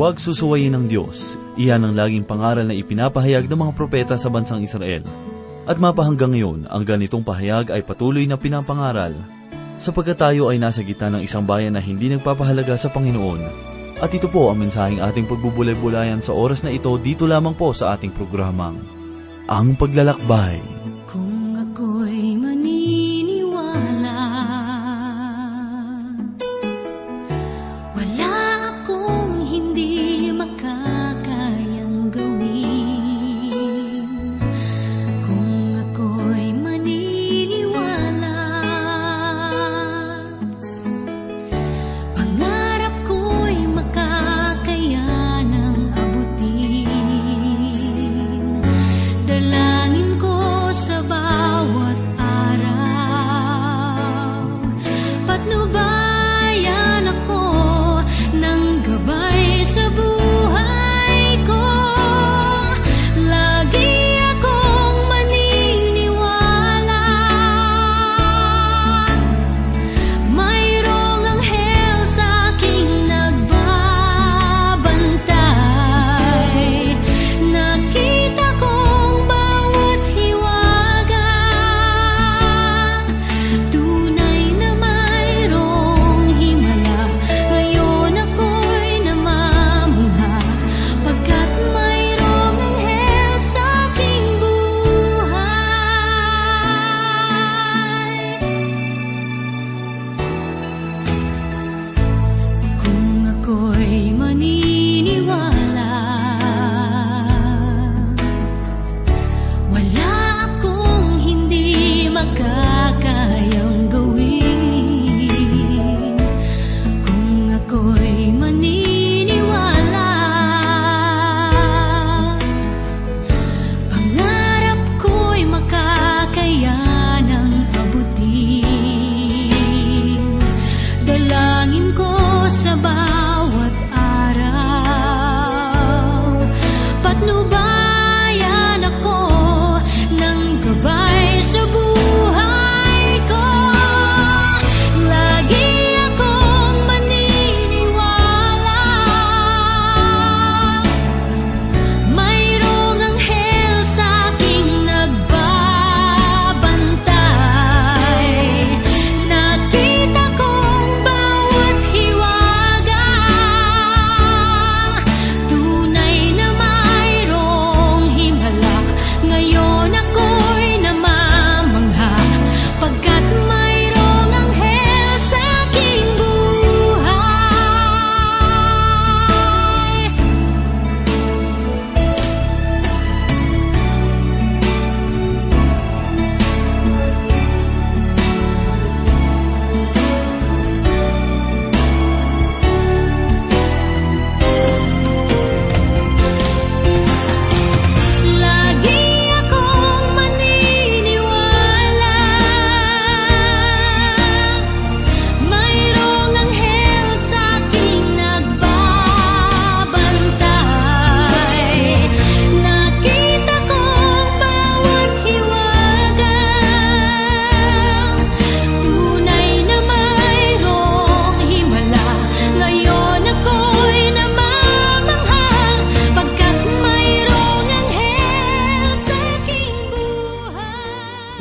Huwag susuwayin ng Diyos. Iyan ang laging pangaral na ipinapahayag ng mga propeta sa bansang Israel. At mapahanggang ngayon, ang ganitong pahayag ay patuloy na pinapangaral sapagkat tayo ay nasa gitna ng isang bayan na hindi nagpapahalaga sa Panginoon. At ito po ang mensaheng ating pagbubulay-bulayan sa oras na ito dito lamang po sa ating programang, Ang Paglalakbay.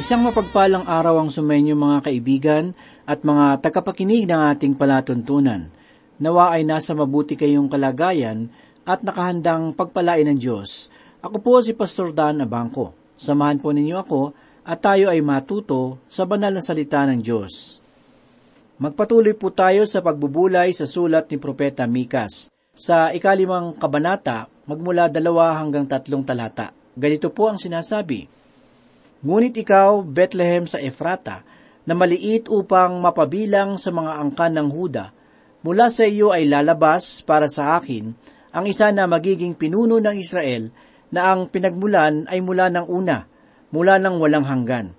Isang mapagpalang araw ang sumenyo mga kaibigan at mga tagapakinig ng ating palatuntunan. Nawa ay nasa mabuti kayong kalagayan at nakahandang pagpalain ng Diyos. Ako po si Pastor Dan Abangco. Samahan po ninyo ako at tayo ay matuto sa banal na salita ng Diyos. Magpatuloy po tayo sa pagbubulay sa sulat ni Propeta Mikas. Sa ikalimang kabanata, magmula dalawa hanggang tatlong talata. Ganito po ang sinasabi, Ngunit ikaw, Bethlehem sa Efrata, na maliit upang mapabilang sa mga angkan ng Huda, mula sa iyo ay lalabas para sa akin ang isa na magiging pinuno ng Israel na ang pinagmulan ay mula ng una, mula ng walang hanggan.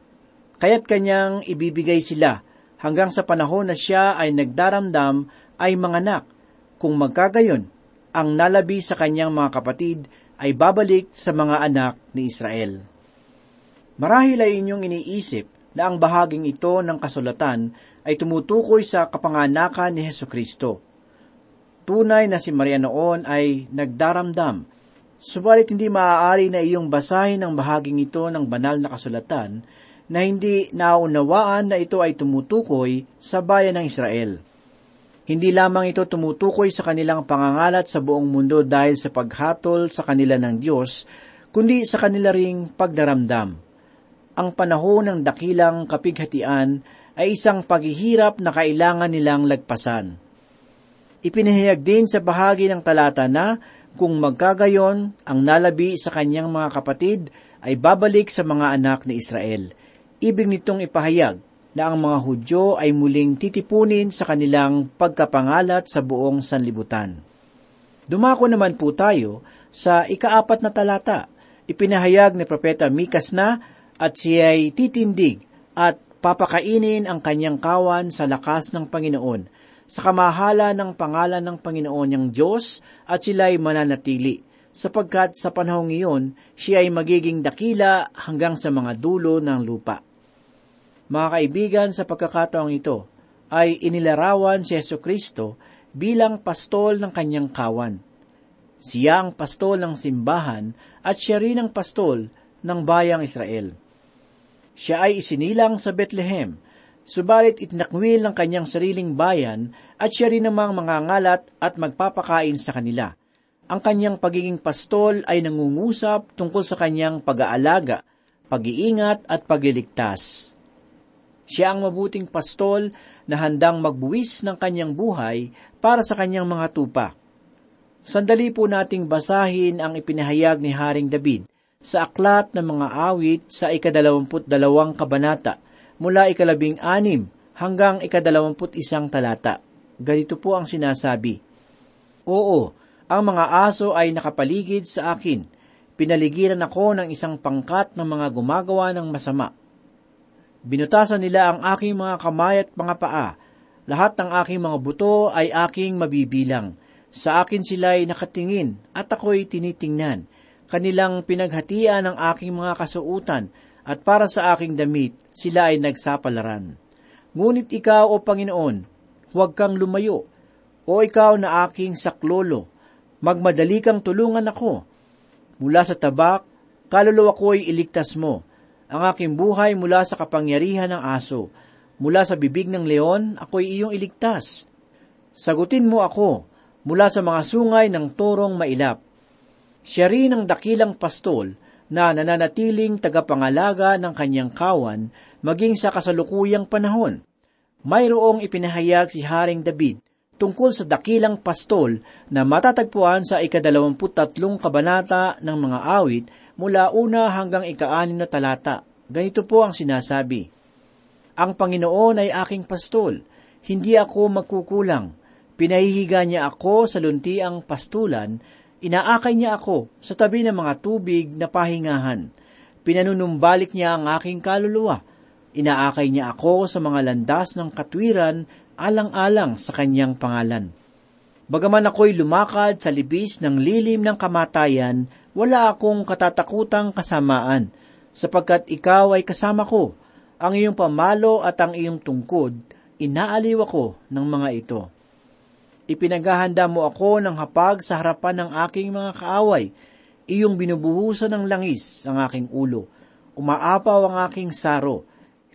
Kaya't kanyang ibibigay sila hanggang sa panahon na siya ay nagdaramdam ay manganak. Kung magkagayon, ang nalabi sa kanyang mga kapatid ay babalik sa mga anak ni Israel. Marahil ay inyong iniisip na ang bahaging ito ng kasulatan ay tumutukoy sa kapanganakan ni Heso Kristo. tunay na si Maria noon ay nagdaramdam. Subalit hindi maaari na iyong basahin ang bahaging ito ng banal na kasulatan na hindi naunawaan na ito ay tumutukoy sa bayan ng Israel. Hindi lamang ito tumutukoy sa kanilang pangangalat sa buong mundo dahil sa paghatol sa kanila ng Diyos, kundi sa kanila ring pagdaramdam. Ang panahon ng dakilang kapighatian ay isang paghihirap na kailangan nilang lagpasan. Ipinahayag din sa bahagi ng talata na kung magkagayon ang nalabi sa kanyang mga kapatid ay babalik sa mga anak ni Israel. Ibig nitong ipahayag na ang mga Hudyo ay muling titipunin sa kanilang pagkapangalat sa buong sanlibutan. Dumako naman po tayo sa ikaapat na talata. Ipinahayag ni Propeta Mikas na at siya ay titindig at papakainin ang kanyang kawan sa lakas ng Panginoon sa kamahala ng pangalan ng Panginoon niyang Diyos at sila'y mananatili, sapagkat sa panahong iyon, siya ay magiging dakila hanggang sa mga dulo ng lupa. Mga kaibigan, sa pagkakataong ito, ay inilarawan si Yeso Kristo bilang pastol ng kanyang kawan. Siya ang pastol ng simbahan at siya rin ang pastol ng bayang Israel. Siya ay isinilang sa Bethlehem, subalit itinakwil ng kanyang sariling bayan at siya rin namang mangangalat at magpapakain sa kanila. Ang kanyang pagiging pastol ay nangungusap tungkol sa kanyang pag-aalaga, pag-iingat at pagliligtas. Siya ang mabuting pastol na handang magbuwis ng kanyang buhay para sa kanyang mga tupa. Sandali po nating basahin ang ipinahayag ni Haring David sa aklat ng mga awit sa ikadalawamput dalawang kabanata mula ikalabing anim hanggang ikadalawamput isang talata. Ganito po ang sinasabi, Oo, ang mga aso ay nakapaligid sa akin. Pinaligiran ako ng isang pangkat ng mga gumagawa ng masama. Binutasan nila ang aking mga kamay at mga paa. Lahat ng aking mga buto ay aking mabibilang. Sa akin sila'y nakatingin at ako'y tinitingnan. Kanilang pinaghatian ang aking mga kasuutan at para sa aking damit, sila ay nagsapalaran. Ngunit ikaw, O Panginoon, huwag kang lumayo. O ikaw na aking saklolo, magmadali kang tulungan ako. Mula sa tabak, kaluluwa ko'y iligtas mo. Ang aking buhay mula sa kapangyarihan ng aso. Mula sa bibig ng leon, ako'y iyong iligtas. Sagutin mo ako mula sa mga sungay ng torong mailap. Siya rin ang dakilang pastol na nananatiling tagapangalaga ng kanyang kawan maging sa kasalukuyang panahon. Mayroong ipinahayag si Haring David tungkol sa dakilang pastol na matatagpuan sa ikadalawamput tatlong kabanata ng mga awit mula una hanggang ikaanin na talata. Ganito po ang sinasabi, Ang Panginoon ay aking pastol, hindi ako magkukulang. Pinahihiga niya ako sa luntiang pastulan, inaakay niya ako sa tabi ng mga tubig na pahingahan. Pinanunumbalik niya ang aking kaluluwa Inaakay niya ako sa mga landas ng katwiran alang-alang sa kanyang pangalan. Bagaman ako'y lumakad sa libis ng lilim ng kamatayan, wala akong katatakutang kasamaan, sapagkat ikaw ay kasama ko. Ang iyong pamalo at ang iyong tungkod, inaaliw ako ng mga ito. Ipinaghahanda mo ako ng hapag sa harapan ng aking mga kaaway, iyong binubuhusan ng langis ang aking ulo, umaapaw ang aking saro,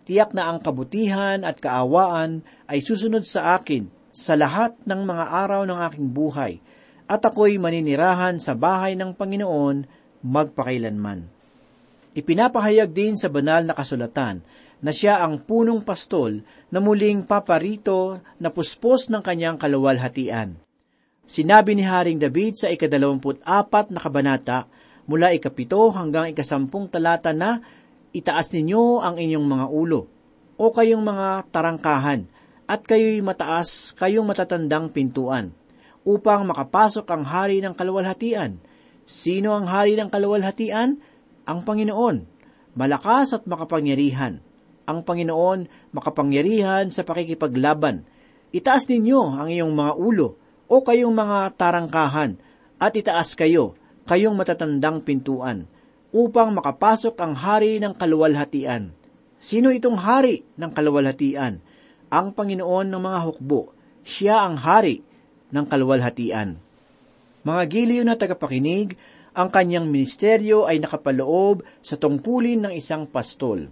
tiyak na ang kabutihan at kaawaan ay susunod sa akin sa lahat ng mga araw ng aking buhay, at ako'y maninirahan sa bahay ng Panginoon magpakailanman. Ipinapahayag din sa banal na kasulatan na siya ang punong pastol na muling paparito na puspos ng kanyang kalawalhatian. Sinabi ni Haring David sa ikadalawamput apat na kabanata mula ikapito hanggang ikasampung talata na itaas ninyo ang inyong mga ulo, o kayong mga tarangkahan, at kayo'y mataas, kayong matatandang pintuan, upang makapasok ang hari ng kaluwalhatian. Sino ang hari ng kaluwalhatian? Ang Panginoon, malakas at makapangyarihan. Ang Panginoon, makapangyarihan sa pakikipaglaban. Itaas ninyo ang iyong mga ulo, o kayong mga tarangkahan, at itaas kayo, kayong matatandang pintuan upang makapasok ang hari ng kaluwalhatian. Sino itong hari ng kaluwalhatian? Ang Panginoon ng mga hukbo. Siya ang hari. ng kalwalhatian. Mga giliw na tagapakinig, ang kanyang ministeryo ay nakapaloob sa tungkulin ng isang pastol.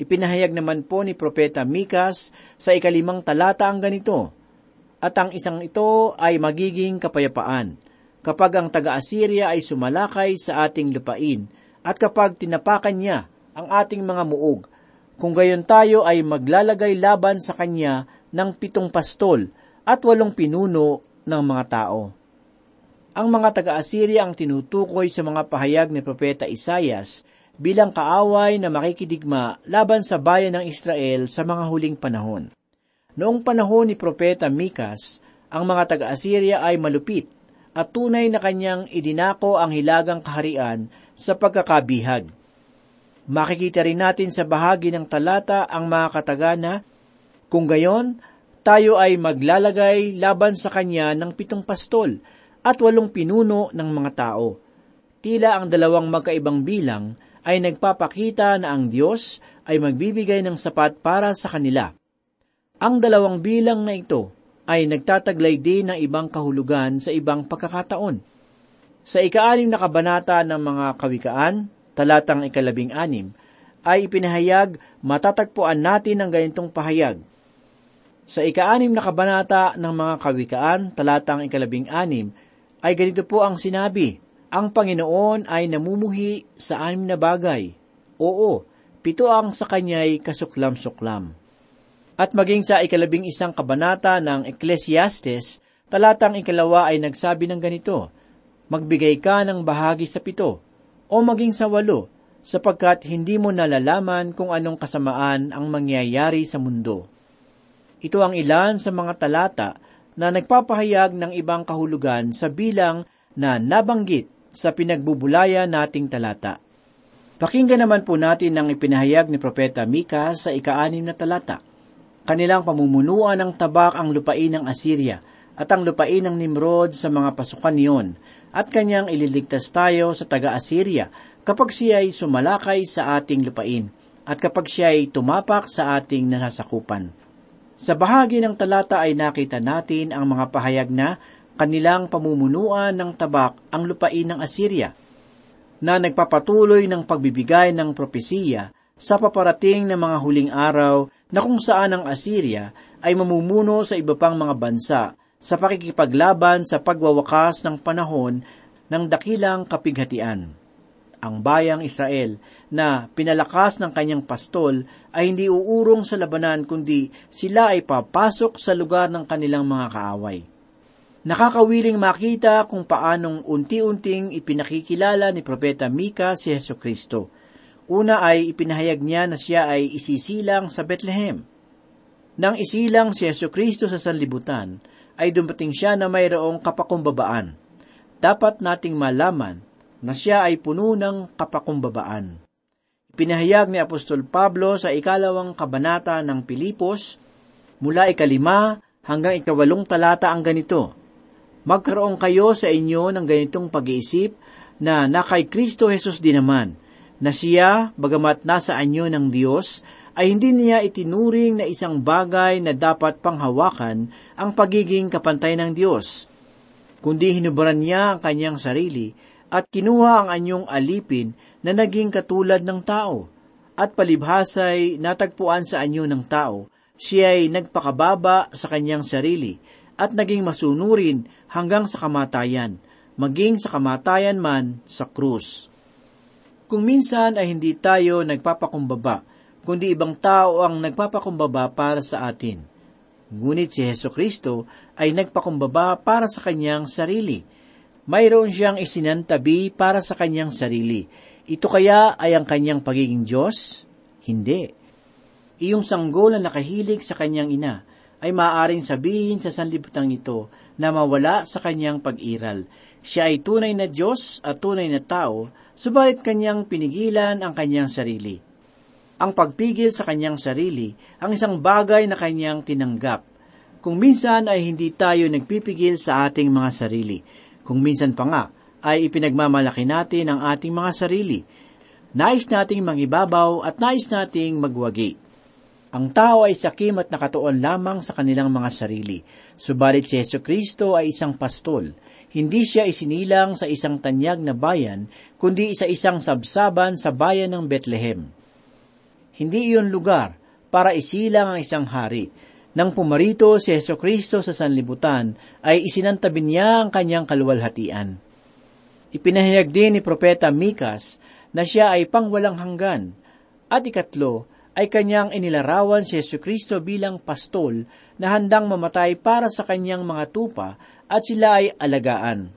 Ipinahayag naman po ni Propeta Mikas sa ikalimang talata ang ganito, At ang isang ito ay magiging kapayapaan, kapag ang taga-Assyria ay sumalakay sa ating lupain, at kapag tinapakan niya ang ating mga muog, kung gayon tayo ay maglalagay laban sa kanya ng pitong pastol at walong pinuno ng mga tao. Ang mga taga-Assyria ang tinutukoy sa mga pahayag ni Propeta Isayas bilang kaaway na makikidigma laban sa bayan ng Israel sa mga huling panahon. Noong panahon ni Propeta Mikas, ang mga taga-Assyria ay malupit at tunay na kanyang idinako ang hilagang kaharian sa pagkakabihag. Makikita rin natin sa bahagi ng talata ang mga katagana, kung gayon, tayo ay maglalagay laban sa kanya ng pitong pastol at walong pinuno ng mga tao. Tila ang dalawang magkaibang bilang ay nagpapakita na ang Diyos ay magbibigay ng sapat para sa kanila. Ang dalawang bilang na ito ay nagtataglay din ng ibang kahulugan sa ibang pagkakataon. Sa ikaanim na kabanata ng mga kawikaan, talatang ikalabing anim, ay ipinahayag matatagpuan natin ang ganitong pahayag. Sa ikaanim na kabanata ng mga kawikaan, talatang ikalabing anim, ay ganito po ang sinabi, Ang Panginoon ay namumuhi sa anim na bagay. Oo, pito ang sa kanya'y kasuklam-suklam. At maging sa ikalabing isang kabanata ng Ecclesiastes, talatang ikalawa ay nagsabi ng ganito, Magbigay ka ng bahagi sa pito, o maging sa walo, sapagkat hindi mo nalalaman kung anong kasamaan ang mangyayari sa mundo. Ito ang ilan sa mga talata na nagpapahayag ng ibang kahulugan sa bilang na nabanggit sa pinagbubulaya nating talata. Pakinggan naman po natin ang ipinahayag ni Propeta Mika sa ikaanim na talata. Kanilang pamumunuan ng tabak ang lupain ng Assyria at ang lupain ng Nimrod sa mga pasukan niyon at kanyang ililigtas tayo sa taga-Assyria kapag siya ay sumalakay sa ating lupain at kapag siya ay tumapak sa ating nasasakupan. Sa bahagi ng talata ay nakita natin ang mga pahayag na kanilang pamumunuan ng tabak ang lupain ng Assyria, na nagpapatuloy ng pagbibigay ng propesiya sa paparating na mga huling araw na kung saan ang Assyria ay mamumuno sa iba pang mga bansa sa pakikipaglaban sa pagwawakas ng panahon ng dakilang kapighatian ang bayang Israel na pinalakas ng kanyang pastol ay hindi uurong sa labanan kundi sila ay papasok sa lugar ng kanilang mga kaaway. Nakakawiling makita kung paanong unti-unting ipinakikilala ni Propeta Mika si Heso Kristo. Una ay ipinahayag niya na siya ay isisilang sa Bethlehem. Nang isilang si Heso Kristo sa sanlibutan, ay dumating siya na mayroong kapakumbabaan. Dapat nating malaman na siya ay puno ng kapakumbabaan. Pinahayag ni Apostol Pablo sa ikalawang kabanata ng Pilipos, mula ikalima hanggang ikawalong talata ang ganito, Magkaroon kayo sa inyo ng ganitong pag-iisip na na kay Kristo Jesus din naman, na siya, bagamat nasa anyo ng Diyos, ay hindi niya itinuring na isang bagay na dapat panghawakan ang pagiging kapantay ng Diyos, kundi hinubaran niya ang kanyang sarili at kinuha ang anyong alipin na naging katulad ng tao, at palibhasay natagpuan sa anyo ng tao, siya ay nagpakababa sa kanyang sarili, at naging masunurin hanggang sa kamatayan, maging sa kamatayan man sa krus. Kung minsan ay hindi tayo nagpapakumbaba, kundi ibang tao ang nagpapakumbaba para sa atin. Ngunit si Heso Kristo ay nagpakumbaba para sa kanyang sarili, mayroon siyang isinantabi para sa kanyang sarili. Ito kaya ay ang kanyang pagiging Diyos? Hindi. Iyong sanggol na nakahilig sa kanyang ina ay maaaring sabihin sa sanlibutan ito na mawala sa kanyang pag-iral. Siya ay tunay na Diyos at tunay na tao, subalit kanyang pinigilan ang kanyang sarili. Ang pagpigil sa kanyang sarili ang isang bagay na kanyang tinanggap. Kung minsan ay hindi tayo nagpipigil sa ating mga sarili, kung minsan pa nga, ay ipinagmamalaki natin ang ating mga sarili. Nais nating mangibabaw at nais nating magwagi. Ang tao ay sakim at nakatuon lamang sa kanilang mga sarili. Subalit si Yesu Kristo ay isang pastol. Hindi siya isinilang sa isang tanyag na bayan, kundi sa isang sabsaban sa bayan ng Bethlehem. Hindi iyon lugar para isilang ang isang hari. Nang pumarito si Yeso Kristo sa sanlibutan, ay isinantabi niya ang kanyang kaluwalhatian. Ipinahayag din ni Propeta Mikas na siya ay pangwalang hanggan. At ikatlo, ay kanyang inilarawan si Yesu Kristo bilang pastol na handang mamatay para sa kanyang mga tupa at sila ay alagaan.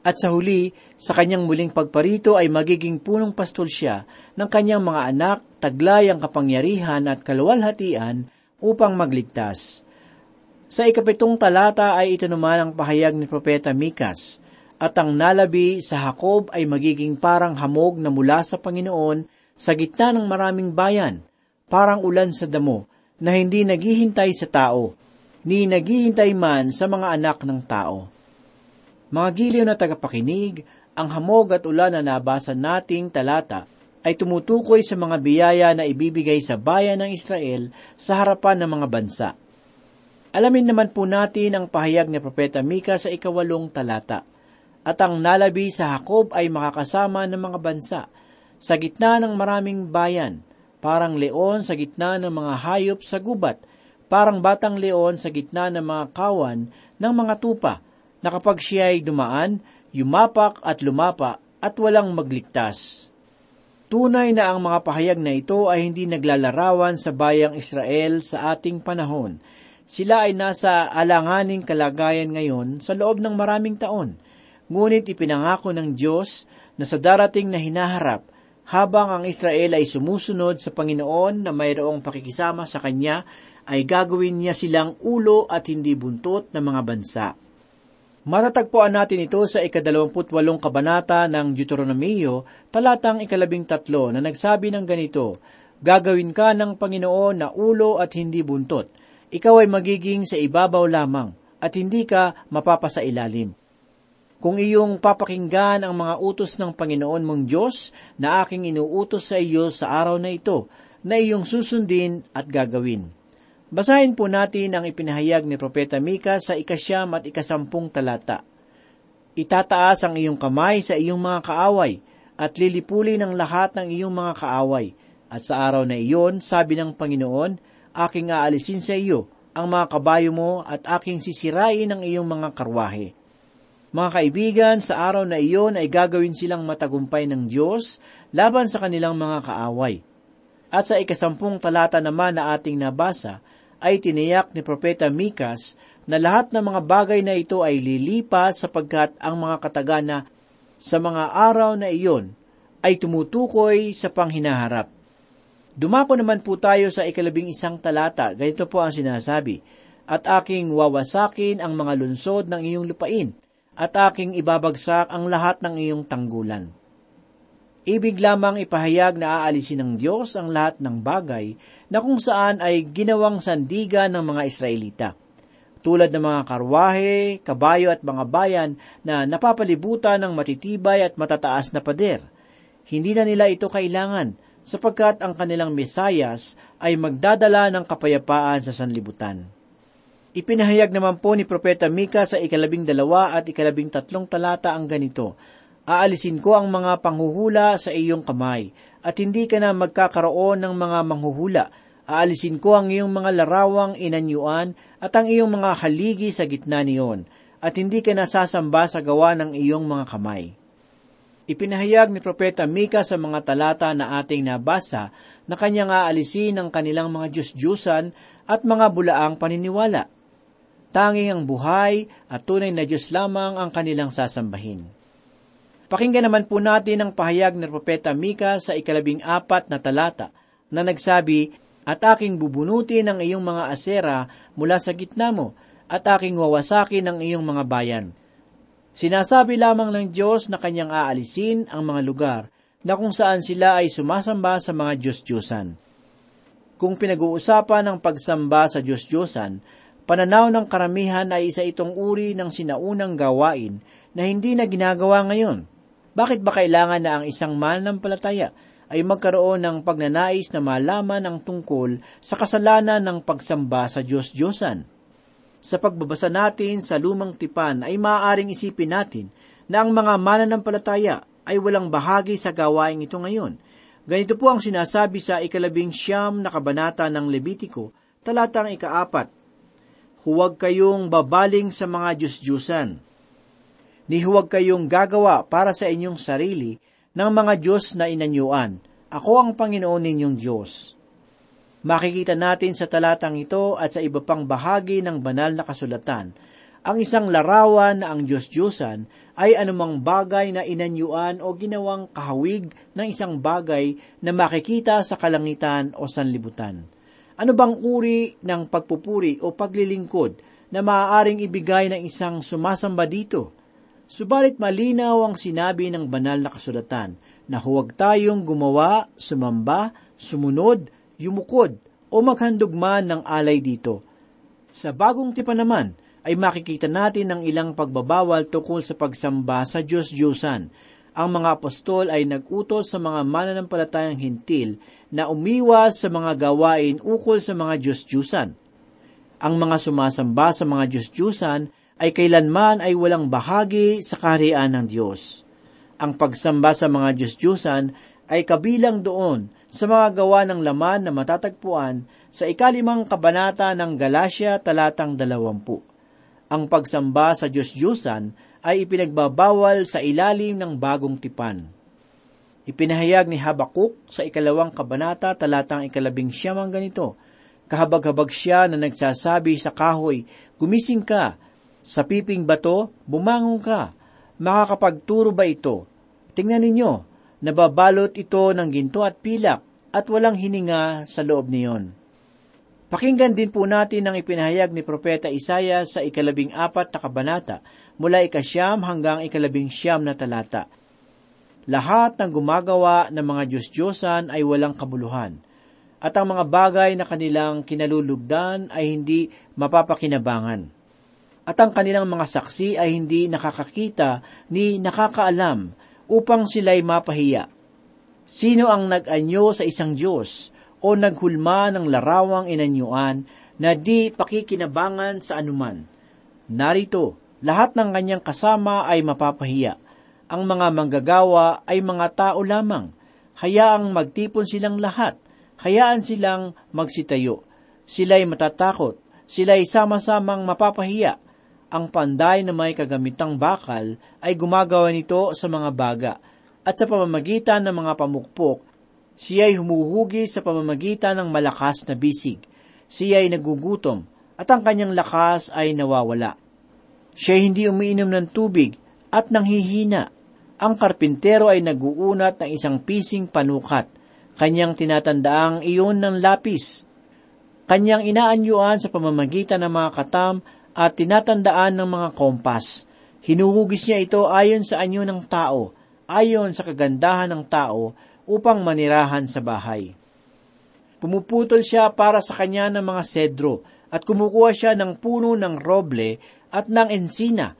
At sa huli, sa kanyang muling pagparito ay magiging punong pastol siya ng kanyang mga anak, taglay ang kapangyarihan at kaluwalhatian upang magligtas. Sa ikapitong talata ay ito naman ang pahayag ni Propeta Mikas, at ang nalabi sa Hakob ay magiging parang hamog na mula sa Panginoon sa gitna ng maraming bayan, parang ulan sa damo, na hindi naghihintay sa tao, ni naghihintay man sa mga anak ng tao. Mga giliw na tagapakinig, ang hamog at ulan na nabasa nating talata ay tumutukoy sa mga biyaya na ibibigay sa bayan ng Israel sa harapan ng mga bansa. Alamin naman po natin ang pahayag ni Propeta Mika sa ikawalong talata. At ang nalabi sa Hakob ay makakasama ng mga bansa sa gitna ng maraming bayan, parang leon sa gitna ng mga hayop sa gubat, parang batang leon sa gitna ng mga kawan ng mga tupa, na kapag siya ay dumaan, yumapak at lumapa at walang magligtas. Tunay na ang mga pahayag na ito ay hindi naglalarawan sa bayang Israel sa ating panahon. Sila ay nasa alanganing kalagayan ngayon sa loob ng maraming taon. Ngunit ipinangako ng Diyos na sa darating na hinaharap, habang ang Israel ay sumusunod sa Panginoon na mayroong pakikisama sa Kanya, ay gagawin niya silang ulo at hindi buntot ng mga bansa. Matatagpuan natin ito sa ikadalawamputwalong kabanata ng Deuteronomio, talatang ikalabing tatlo na nagsabi ng ganito, Gagawin ka ng Panginoon na ulo at hindi buntot. Ikaw ay magiging sa ibabaw lamang at hindi ka mapapasailalim. Kung iyong papakinggan ang mga utos ng Panginoon mong Diyos na aking inuutos sa iyo sa araw na ito, na iyong susundin at gagawin. Basahin po natin ang ipinahayag ni Propeta Mika sa ikasyam at ikasampung talata. Itataas ang iyong kamay sa iyong mga kaaway at lilipuli ng lahat ng iyong mga kaaway. At sa araw na iyon, sabi ng Panginoon, aking aalisin sa iyo ang mga kabayo mo at aking sisirain ang iyong mga karwahe. Mga kaibigan, sa araw na iyon ay gagawin silang matagumpay ng Diyos laban sa kanilang mga kaaway. At sa ikasampung talata naman na ating nabasa, ay tiniyak ni Propeta Mikas na lahat ng mga bagay na ito ay lilipas sapagkat ang mga katagana sa mga araw na iyon ay tumutukoy sa panghinaharap. Dumako naman po tayo sa ikalabing isang talata, ganito po ang sinasabi, At aking wawasakin ang mga lunsod ng iyong lupain, at aking ibabagsak ang lahat ng iyong tanggulan. Ibig lamang ipahayag na aalisin ng Diyos ang lahat ng bagay na kung saan ay ginawang sandigan ng mga Israelita. Tulad ng mga karwahe, kabayo at mga bayan na napapalibutan ng matitibay at matataas na pader. Hindi na nila ito kailangan sapagkat ang kanilang Mesayas ay magdadala ng kapayapaan sa sanlibutan. Ipinahayag naman po ni Propeta Mika sa ikalabing dalawa at ikalabing tatlong talata ang ganito, Aalisin ko ang mga panghuhula sa iyong kamay, at hindi ka na magkakaroon ng mga manghuhula. Aalisin ko ang iyong mga larawang inanyuan at ang iyong mga haligi sa gitna niyon, at hindi ka nasasamba sa gawa ng iyong mga kamay. Ipinahayag ni Propeta Mika sa mga talata na ating nabasa na kanyang aalisin ang kanilang mga Diyos-Diyusan at mga bulaang paniniwala. Tanging ang buhay at tunay na Diyos lamang ang kanilang sasambahin. Pakinggan naman po natin ang pahayag ng Propeta Mika sa ikalabing apat na talata na nagsabi, At aking bubunutin ang iyong mga asera mula sa gitna mo, at aking wawasakin ang iyong mga bayan. Sinasabi lamang ng Diyos na kanyang aalisin ang mga lugar na kung saan sila ay sumasamba sa mga Diyos-Diyosan. Kung pinag-uusapan ang pagsamba sa Diyos-Diyosan, pananaw ng karamihan ay isa itong uri ng sinaunang gawain na hindi na ginagawa ngayon. Bakit ba kailangan na ang isang mananampalataya ay magkaroon ng pagnanais na malaman ang tungkol sa kasalanan ng pagsamba sa Diyos-Diyosan. Sa pagbabasa natin sa lumang tipan ay maaaring isipin natin na ang mga mananampalataya ay walang bahagi sa gawaing ito ngayon. Ganito po ang sinasabi sa ikalabing siyam na kabanata ng Levitiko, talatang ikaapat. Huwag kayong babaling sa mga Diyos-Diyusan. Ni huwag kayong gagawa para sa inyong sarili ng mga Diyos na inanyuan. Ako ang Panginoon ninyong Diyos. Makikita natin sa talatang ito at sa iba pang bahagi ng banal na kasulatan, ang isang larawan na ang Diyos-Diyosan ay anumang bagay na inanyuan o ginawang kahawig ng isang bagay na makikita sa kalangitan o sanlibutan. Ano bang uri ng pagpupuri o paglilingkod na maaaring ibigay ng isang sumasamba dito? Subalit malinaw ang sinabi ng banal na kasulatan na huwag tayong gumawa, sumamba, sumunod, yumukod, o maghandog man ng alay dito. Sa bagong tipan naman, ay makikita natin ang ilang pagbabawal tungkol sa pagsamba sa Diyos-Diyosan. Ang mga apostol ay nag-utos sa mga mananampalatayang hintil na umiwas sa mga gawain ukol sa mga Diyos-Diyosan. Ang mga sumasamba sa mga Diyos-Diyosan ay kailanman ay walang bahagi sa kaharian ng Diyos. Ang pagsamba sa mga Diyos-Diyusan ay kabilang doon sa mga gawa ng laman na matatagpuan sa ikalimang kabanata ng Galatia talatang dalawampu. Ang pagsamba sa Diyos-Diyusan ay ipinagbabawal sa ilalim ng bagong tipan. Ipinahayag ni Habakuk sa ikalawang kabanata talatang ikalabing siyam ang ganito, Kahabag-habag siya na nagsasabi sa kahoy, Gumising ka, sa piping bato, bumangon ka. Makakapagturo ba ito? Tingnan ninyo, nababalot ito ng ginto at pilak at walang hininga sa loob niyon. Pakinggan din po natin ang ipinahayag ni Propeta Isaya sa ikalabing apat na kabanata mula ikasyam hanggang ikalabing siyam na talata. Lahat ng gumagawa ng mga Diyos-Diyosan ay walang kabuluhan, at ang mga bagay na kanilang kinalulugdan ay hindi mapapakinabangan at ang kanilang mga saksi ay hindi nakakakita ni nakakaalam upang sila'y mapahiya. Sino ang nag-anyo sa isang Diyos o naghulma ng larawang inanyuan na di pakikinabangan sa anuman? Narito, lahat ng kanyang kasama ay mapapahiya. Ang mga manggagawa ay mga tao lamang. Hayaang magtipon silang lahat. Hayaan silang magsitayo. Sila'y matatakot. Sila'y sama-samang mapapahiya ang panday na may kagamitang bakal ay gumagawa nito sa mga baga, at sa pamamagitan ng mga pamukpok, siya ay humuhugi sa pamamagitan ng malakas na bisig. Siya ay nagugutom, at ang kanyang lakas ay nawawala. Siya hindi umiinom ng tubig at nanghihina. Ang karpintero ay naguunat ng isang pising panukat. Kanyang tinatandaang iyon ng lapis. Kanyang inaanyuan sa pamamagitan ng mga katam at tinatandaan ng mga kompas. Hinuhugis niya ito ayon sa anyo ng tao, ayon sa kagandahan ng tao, upang manirahan sa bahay. Pumuputol siya para sa kanya ng mga sedro, at kumukuha siya ng puno ng roble at ng ensina.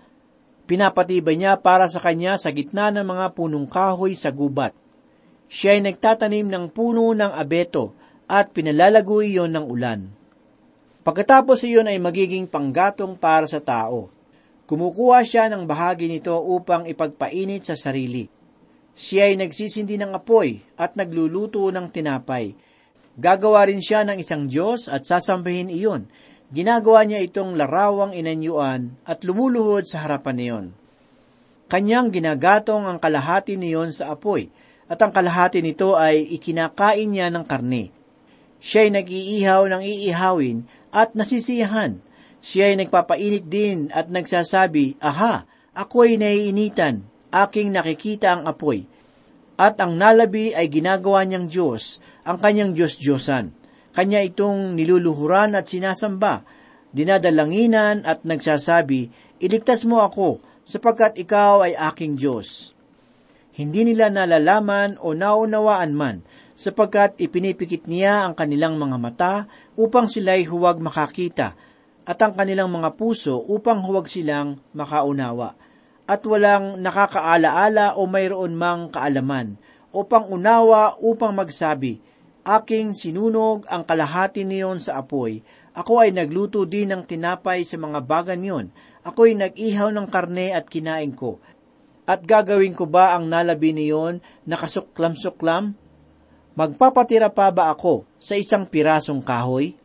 Pinapatibay niya para sa kanya sa gitna ng mga punong kahoy sa gubat. Siya ay nagtatanim ng puno ng abeto at pinalalago iyon ng ulan. Pagkatapos iyon ay magiging panggatong para sa tao. Kumukuha siya ng bahagi nito upang ipagpainit sa sarili. Siya ay nagsisindi ng apoy at nagluluto ng tinapay. Gagawa rin siya ng isang Diyos at sasambahin iyon. Ginagawa niya itong larawang inanyuan at lumuluhod sa harapan niyon. Kanyang ginagatong ang kalahati niyon sa apoy at ang kalahati nito ay ikinakain niya ng karne. Siya ay nag-iihaw ng iihawin at nasisiyahan. Siya ay nagpapainit din at nagsasabi, Aha, ako'y naiinitan, aking nakikita ang apoy. At ang nalabi ay ginagawa niyang Diyos, ang kanyang Diyos-Diyosan. Kanya itong niluluhuran at sinasamba, dinadalanginan at nagsasabi, Iligtas mo ako, sapagkat ikaw ay aking Diyos. Hindi nila nalalaman o naunawaan man sapagkat ipinipikit niya ang kanilang mga mata upang sila'y huwag makakita, at ang kanilang mga puso upang huwag silang makaunawa, at walang nakakaalaala o mayroon mang kaalaman, o pangunawa upang magsabi, Aking sinunog ang kalahati niyon sa apoy. Ako ay nagluto din ng tinapay sa mga bagan yon. Ako'y nag-ihaw ng karne at kinain ko. At gagawin ko ba ang nalabi niyon na kasuklam-suklam? Magpapatira pa ba ako sa isang pirasong kahoy?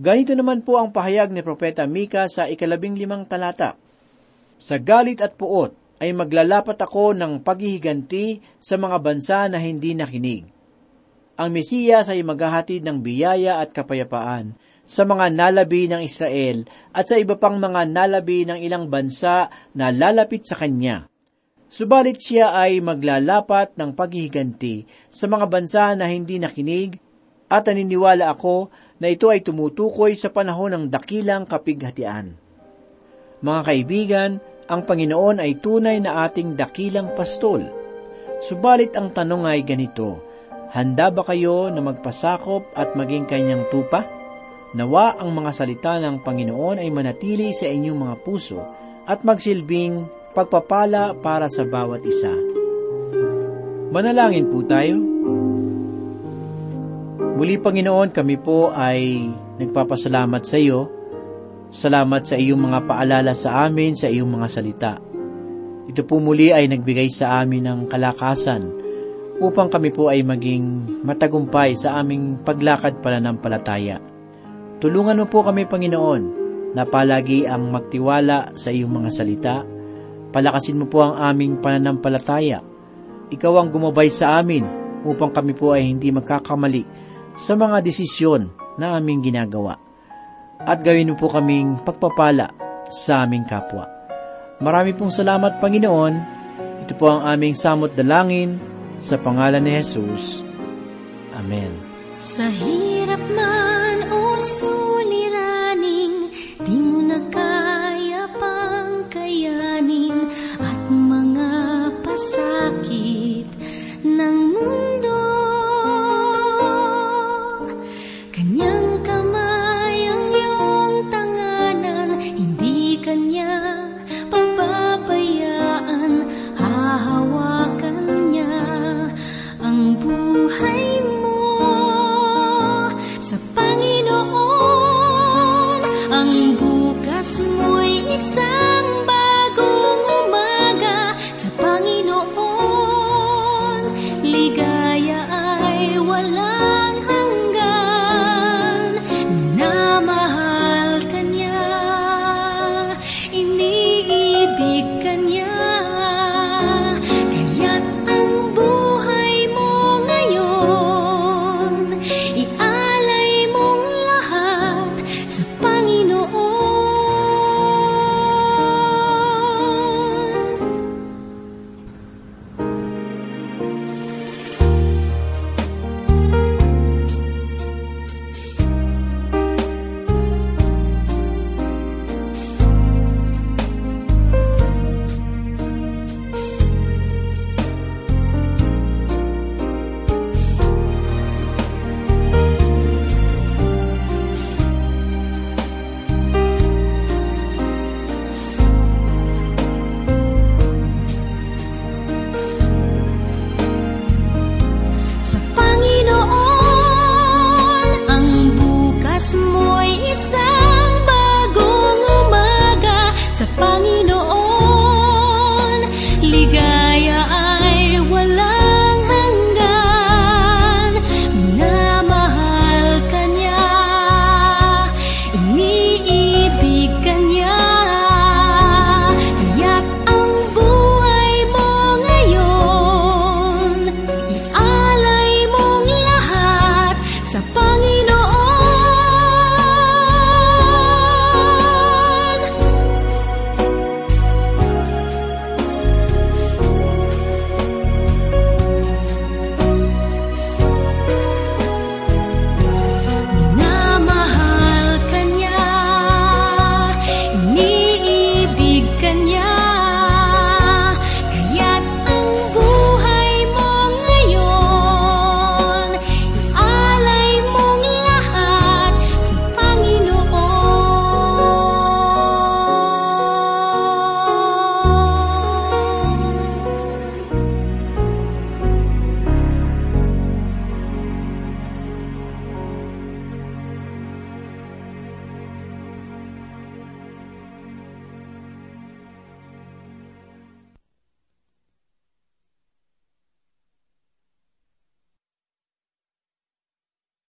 Ganito naman po ang pahayag ni Propeta Mika sa ikalabing limang talata. Sa galit at puot ay maglalapat ako ng paghihiganti sa mga bansa na hindi nakinig. Ang Mesiyas ay maghahatid ng biyaya at kapayapaan sa mga nalabi ng Israel at sa iba pang mga nalabi ng ilang bansa na lalapit sa Kanya. Subalit siya ay maglalapat ng paghihiganti sa mga bansa na hindi nakinig at naniniwala ako na ito ay tumutukoy sa panahon ng dakilang kapighatian. Mga kaibigan, ang Panginoon ay tunay na ating dakilang pastol. Subalit ang tanong ay ganito, handa ba kayo na magpasakop at maging kanyang tupa? Nawa ang mga salita ng Panginoon ay manatili sa inyong mga puso at magsilbing pagpapala para sa bawat isa. Manalangin po tayo. Muli Panginoon, kami po ay nagpapasalamat sa iyo. Salamat sa iyong mga paalala sa amin, sa iyong mga salita. Ito po muli ay nagbigay sa amin ng kalakasan upang kami po ay maging matagumpay sa aming paglakad pananampalataya. Tulungan mo po kami, Panginoon, na palagi ang magtiwala sa iyong mga salita, Palakasin mo po ang aming pananampalataya. Ikaw ang gumabay sa amin upang kami po ay hindi magkakamali sa mga desisyon na aming ginagawa. At gawin mo po kaming pagpapala sa aming kapwa. Marami pong salamat, Panginoon. Ito po ang aming samot dalangin sa pangalan ni Jesus. Amen. Sa hirap man o